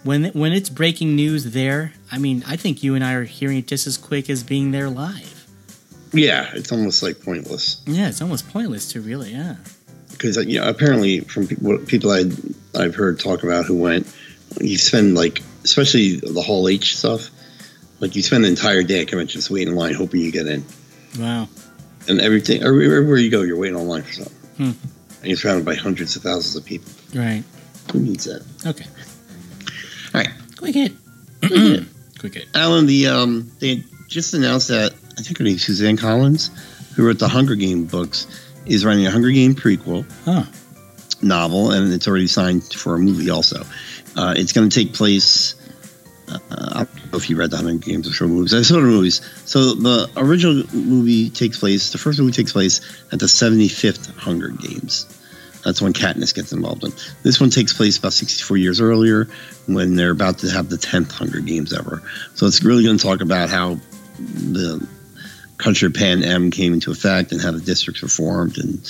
when when it's breaking news there, I mean, I think you and I are hearing it just as quick as being there live. Yeah, it's almost like pointless. Yeah, it's almost pointless to really. Yeah. because you know apparently from what people I I've heard talk about who went, you spend like especially the Hall H stuff, like you spend the entire day at conventions waiting in line hoping you get in, Wow. and everything everywhere you go you're waiting online for something, Hmm. and you're surrounded by hundreds of thousands of people. Right. Who needs that? Okay. All right, Quick hit. Quick hit. Alan. The um they just announced that I think her name's Suzanne Collins, who wrote the Hunger Game books, is writing a Hunger Game prequel. Huh. novel, and it's already signed for a movie. Also, uh, it's going to take place. Uh, I don't know if you read the Hunger Games or show movies. I saw the movies. So the original movie takes place. The first movie takes place at the 75th Hunger Games. That's when Katniss gets involved in. This one takes place about 64 years earlier, when they're about to have the 10th Hunger Games ever. So it's really going to talk about how the country of Panem came into effect and how the districts were formed, and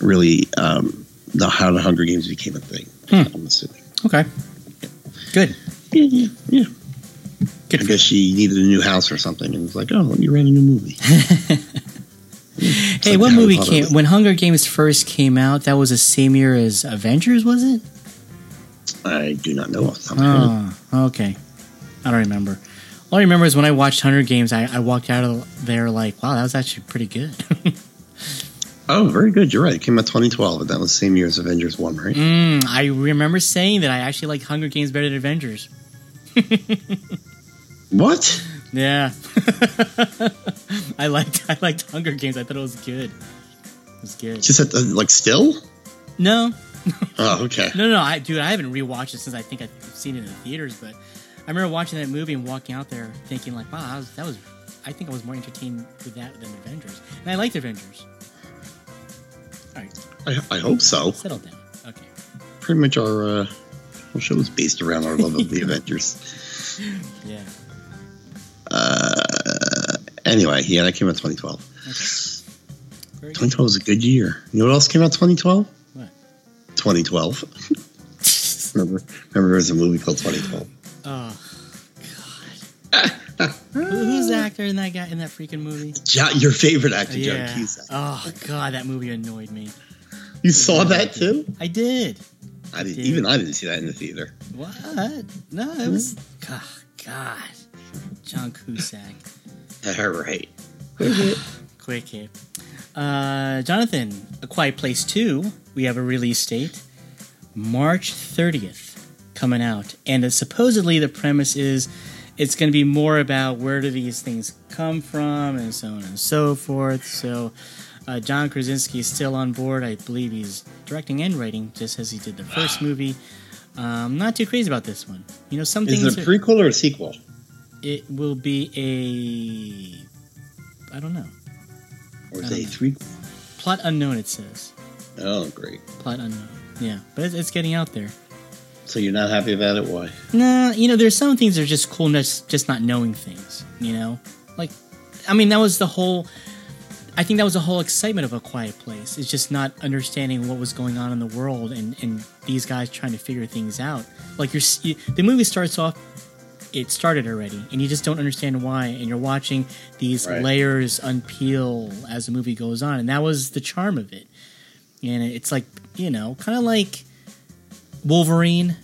really um, the how the Hunger Games became a thing. Hmm. I'm assuming. Okay. Good. Yeah, yeah, yeah. Good I guess she needed a new house or something, and was like, "Oh, let me rent a new movie." Hey, like what movie came when Hunger Games first came out? That was the same year as Avengers, was it? I do not know. off the top of my head. Oh, okay. I don't remember. All I remember is when I watched Hunger Games, I, I walked out of there like, wow, that was actually pretty good. Oh, very good. You're right. It came out 2012, and that was the same year as Avengers One, right? mm, I remember saying that I actually like Hunger Games better than Avengers. What? Yeah. I liked I liked Hunger Games. I thought it was good. It was good. Just at the, like still? No, Oh, okay. no, no. I dude, I haven't rewatched it since I think I've seen it in the theaters. But I remember watching that movie and walking out there thinking like, wow, that was, that was I think I was more entertained with that than Avengers, and I liked Avengers. All right, I, I hope so. settle down. Okay. Pretty much our uh, whole show is based around our love of the Avengers. Yeah. Uh, anyway, yeah, that came out 2012. Okay. Very good. 2012 was a good year. You know what else came out 2012? What? 2012. remember, remember there was a movie called 2012. Oh God. Who's the actor in that guy in that freaking movie? John, your favorite actor, Yeah. John Cusack. Oh God, that movie annoyed me. You saw that too? I did. I didn't, even I didn't see that in the theater. What? No, it was. Oh, God. John Cusack. All right. Quick hit. Uh, Jonathan, A Quiet Place 2, we have a release date March 30th coming out. And uh, supposedly the premise is it's going to be more about where do these things come from and so on and so forth. So uh, John Krasinski is still on board. I believe he's directing and writing, just as he did the first movie. Um, not too crazy about this one. You know, some Is things it a are- prequel or a sequel? It will be a I don't know Or is it three? plot unknown. It says Oh, great. plot unknown. Yeah, but it's, it's getting out there. So you're not happy about it? Why? Nah, you know, there's some things that are just coolness, just just not knowing things. You know, like, I mean, that was the whole. I think that was the whole excitement of a quiet place. It's just not understanding what was going on in the world, and and these guys trying to figure things out. Like you're, you, the movie starts off. It started already, and you just don't understand why. And you're watching these Right. layers unpeel as the movie goes on, and that was the charm of it. And it's like you know, kind of like Wolverine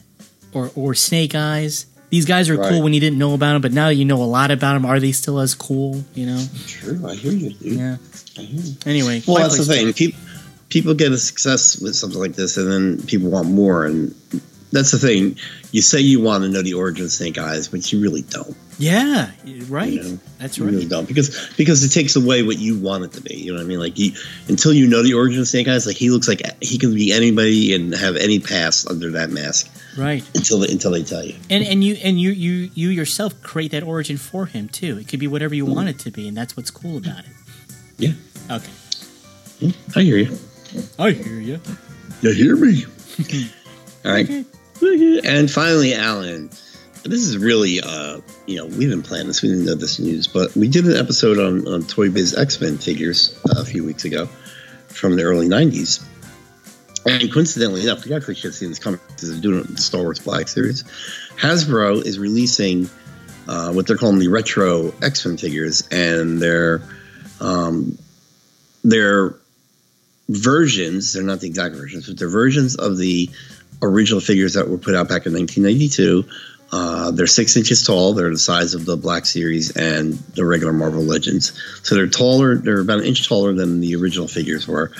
or or Snake Eyes. These guys are cool when you didn't know about them, but now you know a lot about them. Are they still as cool? You know? True, I hear you, dude. Yeah. I hear you. Anyway, Well, that's the thing. People people get a success with something like this, and then people want more. And that's the thing. You say you want to know the origin of Snake Eyes, but you really don't. Yeah, right. You know, That's You right. really don't because because it takes away what you want it to be. You know what I mean? Like you, until you know the origin of Snake Eyes, like he looks like he can be anybody and have any past under that mask Right. until they, until they tell you. And and you and you you you yourself create that origin for him too. It could be whatever you mm-hmm. want it to be, and that's what's cool about it. Yeah. Okay. I hear you. I hear you. You hear me? All right. And finally, Alan. This is really, uh, you know, we didn't plan this. We didn't know this news, but we did an episode on, on Toy Biz X Men figures uh, a few weeks ago from the early 90s. And coincidentally enough, we actually should have seen this coming because they're doing the Star Wars Black series. Hasbro is releasing uh, what they're calling the retro X Men figures, and they're um, they're versions. They're not the exact versions, but they're versions of the original figures that were put out back in 1992. Uh, they're six inches tall. They're the size of the Black Series and the regular Marvel Legends. So they're taller. They're about an inch taller than the original figures were,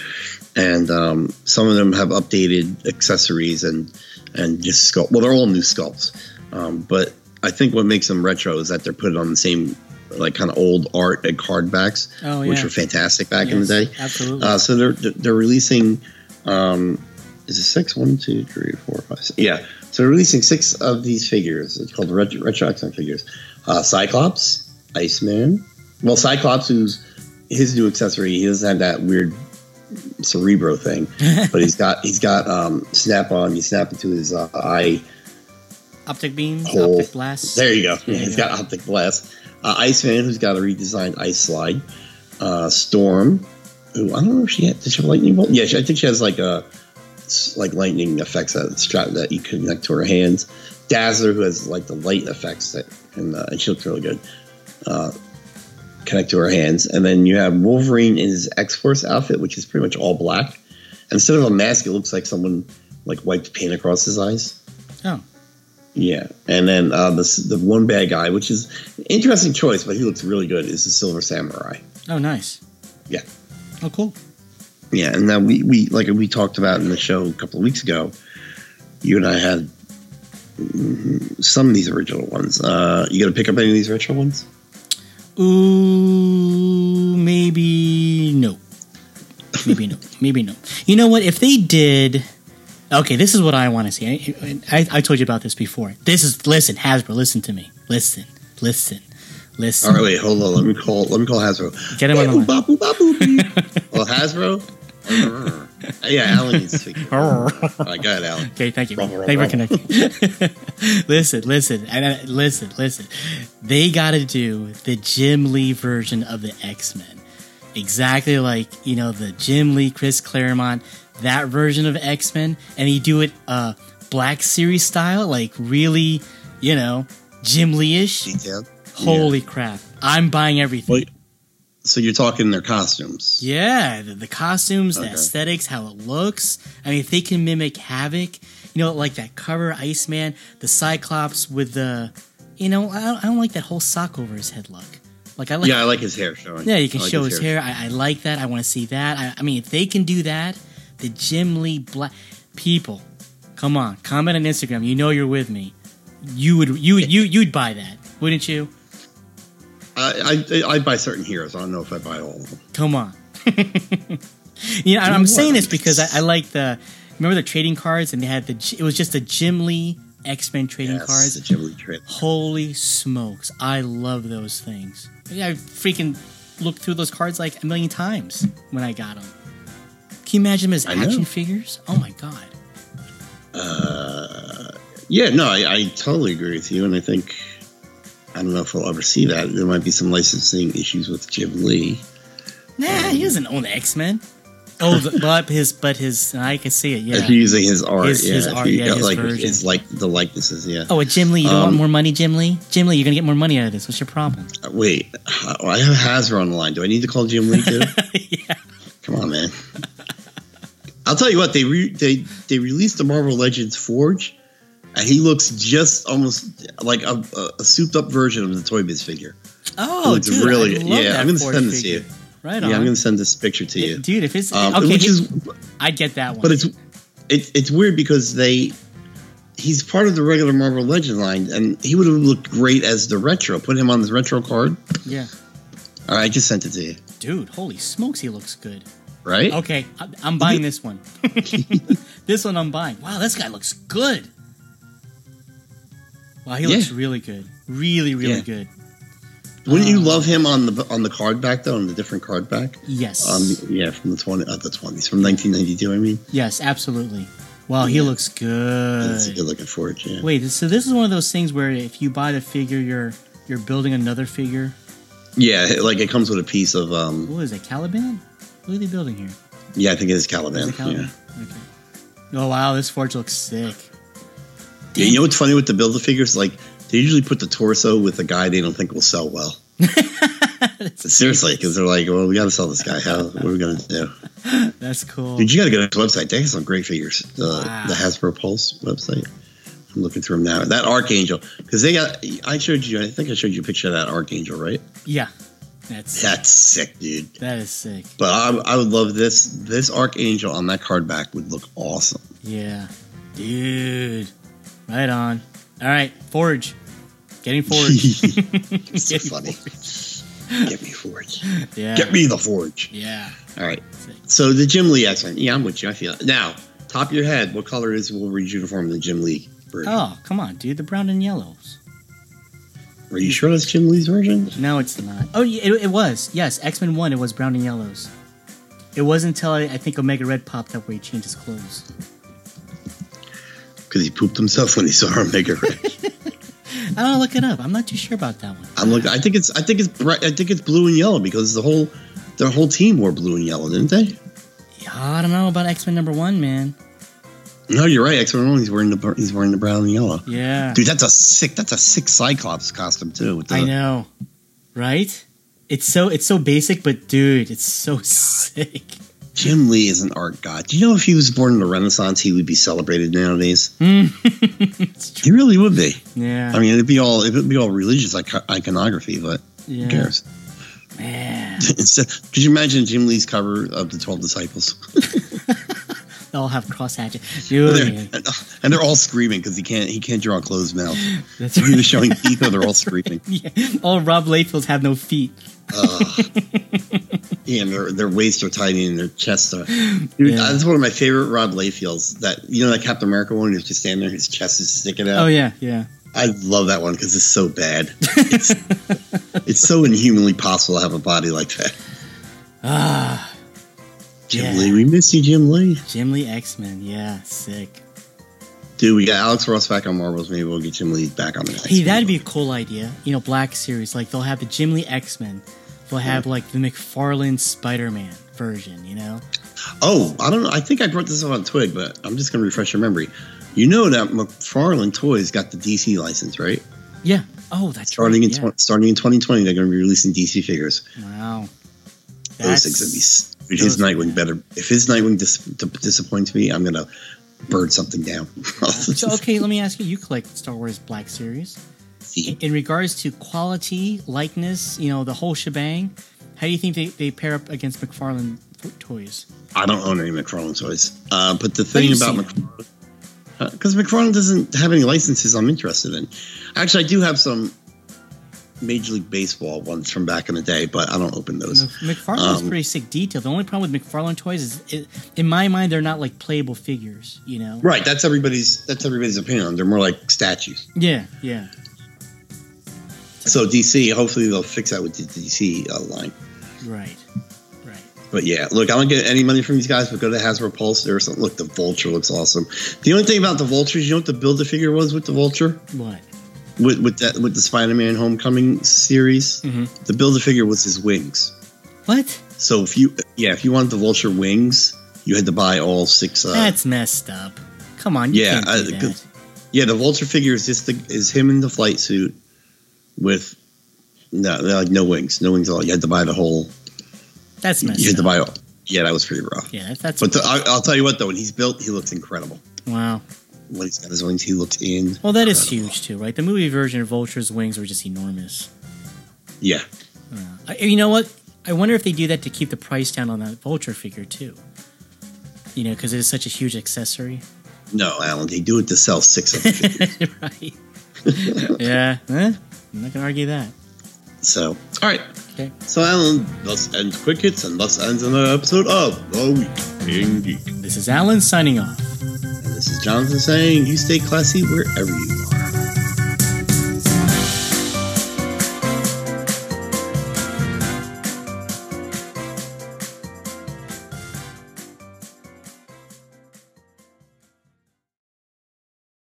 and um, some of them have updated accessories and and just sculpt. Well, they're all new sculpts, um, but I think what makes them retro is that they're put on the same like kind of old art and card backs, Oh which were fantastic back in the day. Absolutely. Uh, so they're they're releasing. Um, is it six? One, two, three, four, five, six. Yeah. So they're releasing six of these figures. It's called the retro, retro X-Men figures. Uh, Cyclops, Iceman. Well, Cyclops, who's his new accessory, he doesn't have that weird cerebro thing, but he's got he's got um, snap on. You snap into his uh, eye. optic beam, Hole. optic blast. There you go. There you he's go. got optic blast. Uh, Iceman, who's got a redesigned ice slide. Uh, Storm, who I don't know if she had, did she have lightning bolt? Yeah, she, I think she has like a like lightning effects that strap that you connect to her hands. Dazzler, who has like the light effects that and, uh, and she looks really good. Uh, connect to her hands, and then you have Wolverine in his X Force outfit, which is pretty much all black. Instead of a mask, it looks like someone like wiped paint across his eyes. Oh. Yeah, and then uh, the the one bad guy, which is an interesting choice, but he looks really good, is the Silver Samurai. Oh, nice. Yeah. Oh, cool. Yeah, and now we, we like we talked about in the show a couple of weeks ago. You and I had mm, some of these original ones. Uh, you to pick up any of these retro ones? Ooh, maybe no. Maybe no. Maybe no. You know what? If they did, okay, this is what I want to see. I, I, I told you about this before. This is listen, Hasbro. Listen to me. Listen, listen, listen. All right, wait, hold on. Let me call. Let me call Hasbro. Get him on the line. Well, Hasbro. Yeah, Alan needs to speak. All right, go ahead, Alan. Okay, thank you. Rumble, Thank you for rumble. connecting. listen, listen, and uh, listen, listen. They got to do the Jim Lee version of the X Men, exactly like you know the Jim Lee, Chris Claremont, that version of X Men, and he do it uh Black Series style, like really, you know, Jim Lee ish. Detailed. Holy crap! I'm buying everything. Wait. So you're talking their costumes. Yeah, the, the costumes, the aesthetics, how it looks. I mean, if they can mimic Havoc, you know, like that cover Iceman, the Cyclops with the, you know, I don't, I don't like that whole sock over his head look. Like I like, Yeah, I like his hair showing. yeah, you can like show his hair. I, I like that. I want to see that. I, I mean, if they can do that, the Jim Lee black people, come on, comment on Instagram. You know you're with me. You would, you you you'd buy that. wouldn't you? I, I I buy certain heroes. I don't know if I buy all of them. Come on. you know, I'm saying this because I, I like the. Remember the trading cards, and they had the. It was just the Jim Lee X Men trading Yes, cards. the Jim Lee trade. Holy smokes! I love those things. I freaking looked through those cards like a million times when I got them. Can you imagine them as I know. action figures? Oh my god! Uh, yeah, no, I, I totally agree with you, and I think I don't know if we'll ever see that. There might be some licensing issues with Jim Lee. Nah, he doesn't own X Men. Oh, but his, but his, I can see it. If Yeah. you're using his art, His- yeah, his art, yeah, his like version. his like the likenesses, yeah. Oh, a Jim Lee. You don't Um, want more money, Jim Lee? Jim Lee, you're gonna get more money out of this. What's your problem? Uh, Wait, oh, I have Hasbro on the line. Do I need to call Jim Lee too? yeah. Come on, man. I'll tell you what they re- they they released the Marvel Legends Forge, he looks just almost like a, a, a souped up version of the Toy Biz figure. Oh, It's dude, really- I yeah, I'm gonna send this to you. Right Yeah. I'm gonna send this picture to you. Dude, if it's Um, okay, which is, I'd get that one. but it's it, it's weird because they he's part of the regular Marvel Legend line, and he would have looked great as the retro. Put him on this retro card. yeah, All right, I just sent it to you. dude, holy smokes, he looks good. Right? Okay, I- I'm buying this one. this one I'm buying. Wow, this guy looks good. Wow, he Yeah. looks really good. Really, really Yeah. good. Wouldn't you Uh, love him on the on the card back though, on the different card back? Yes. Um, yeah, from the twenty, uh, the twenties, from nineteen ninety two. I mean, yes, absolutely. Wow, he Yeah. looks that's a good. good looking for it. Yeah. Wait, so this is one of those things where if you buy the figure, you're you're building another figure. Yeah, like it comes with a piece of um. What is it, Caliban? What are they building here? Yeah, I think it is Is Caliban. it Caliban? Yeah. Okay. Oh wow, this forge looks sick. Yeah. You know what's funny with the build a figures? Like they usually put the torso with a guy they don't think will sell well. Seriously, because they're like, well, we got to sell this guy. How? What are we gonna do? That's cool. Dude, you got to go to the website. They have some great figures. The Wow. the Hasbro Pulse website. I'm looking through them now. That Archangel, because they got. I showed you. I think I showed you a picture of that Archangel, right? Yeah, that's That's sick, dude. that is sick. But I, I would love this. This Archangel on that card back would look awesome. Yeah, dude. Right on. All right, forge. Getting forge. It's so funny. Get me Forge. Yeah. Get me the Forge. Yeah. All right. So the Jim Lee Men. Yeah, I'm with you. I feel it. Now, top of your head, what color is Wolverine's uniform in the Jim Lee version? Oh, come on, dude. The brown and yellows. Are you sure that's Jim Lee's version? No, it's not. Oh, yeah, it, it was. Yes, X Men One. It was brown and yellows. It wasn't until I, I think Omega Red popped up where he changed his clothes. Because he pooped himself when he saw Omega Red. I don't. Look it up. I'm not too sure about that one. I'm looking. I think it's. I think it's. Bright, I think it's blue and yellow because the whole, their whole team wore blue and yellow, didn't they? Yeah, I don't know about X Men number one, man. No, you're right. X Men One. He's wearing the. He's wearing the brown and yellow. Yeah, Dude, that's a sick. That's a sick Cyclops costume too. With the, I know, right? It's so it's so basic, but dude, it's so sick. Jim Lee is an art god. Do you know if he was born in the Renaissance, he would be celebrated nowadays? He really would be. Yeah, I mean, it'd be all it'd be all religious iconography, but yeah. who cares? Man, Instead, could you imagine Jim Lee's cover of the Twelve Disciples? they all have cross hatchet. They're- and, and they're all screaming because he can't he can't draw a closed mouth. that's They're either showing teeth or they're all screaming. yeah. All Rob Liefelds have no feet. Ugh. yeah, and their, their waists are tiny and their chests are. Dude, Yeah. that's one of my favorite Rob Liefelds. That you know that Captain America one who's just standing there, his chest is sticking out. Oh yeah, yeah. I love that one because it's so bad. It's, it's so inhumanly possible to have a body like that. Ah, Jim Yeah. Lee, we miss you, Jim Lee. Jim Lee X Men. Yeah, sick. Dude, we got Alex Ross back on Marvels. Maybe we'll get Jim Lee back on the next. Hey, that'd be a cool idea. You know, Black Series. Like they'll have the Jim Lee X Men. They'll have like the McFarlane Spider Man version. You know. Oh, I don't know. I think I brought this up on Twig, but I'm just going to refresh your memory. You know that McFarlane Toys got the DC license, right? Yeah. Oh, that's Starting right. in yeah. tw- starting in 2020, they're going to be releasing DC figures. Wow. Those things would be. His Nightwing better. If his Nightwing dis- d- disappoints me, I'm to burn something down. So okay, let me ask you. You collect Star Wars Black Series. See. In regards to quality, likeness, you know, the whole shebang. How do you think they, they pair up against McFarlane toys? I don't own any McFarlane toys. Uh, but the thing about McFarlane, because McFarlane doesn't have any licenses I'm interested in. Actually, I do have some Major League Baseball ones from back in the day, but I don't open those. McFarlane is um, pretty sick detail. The only problem with McFarlane toys is, it, in my mind, they're not like playable figures. You know, right? That's everybody's. That's everybody's opinion. They're more like statues. Yeah, yeah. So DC, hopefully they'll fix that with the DC uh, line. Right. Right. But yeah, look, I don't get any money from these guys, but go to Hasbro Pulse or something. Look, the Vulture looks awesome. The only thing about the Vultures, you know what the build a figure was with the Vulture? What? With with that with the Spider-Man Homecoming series, mm-hmm. the build a figure was his wings. What? So if you yeah, if you wanted the Vulture wings, you had to buy all six. Uh, That's messed up. Come on, yeah, uh, yeah. The Vulture figure is just the, is him in the flight suit with no like no wings, no wings at all. You had to buy the whole. That's messed. You had up. to buy all. Yeah, that was pretty rough. Yeah, that's. But the, I, will tell you what, though, when he's built, he looks incredible. Wow when he's got his wings, he looks in. Well, that is huge too, right? The movie version of Vulture's wings were just enormous. Yeah. Uh, you know what? I wonder if they do that to keep the price down on that Vulture figure too. You know, because it is such a huge accessory. No, Alan, they do it to sell six of them. right. yeah. Eh? I'm not gonna argue that. So, all right. Okay. So, Alan, thus ends Quick Hits, and thus ends another episode of The Week in Geek. This is Alan signing off. This is Jonathan saying, you stay classy wherever you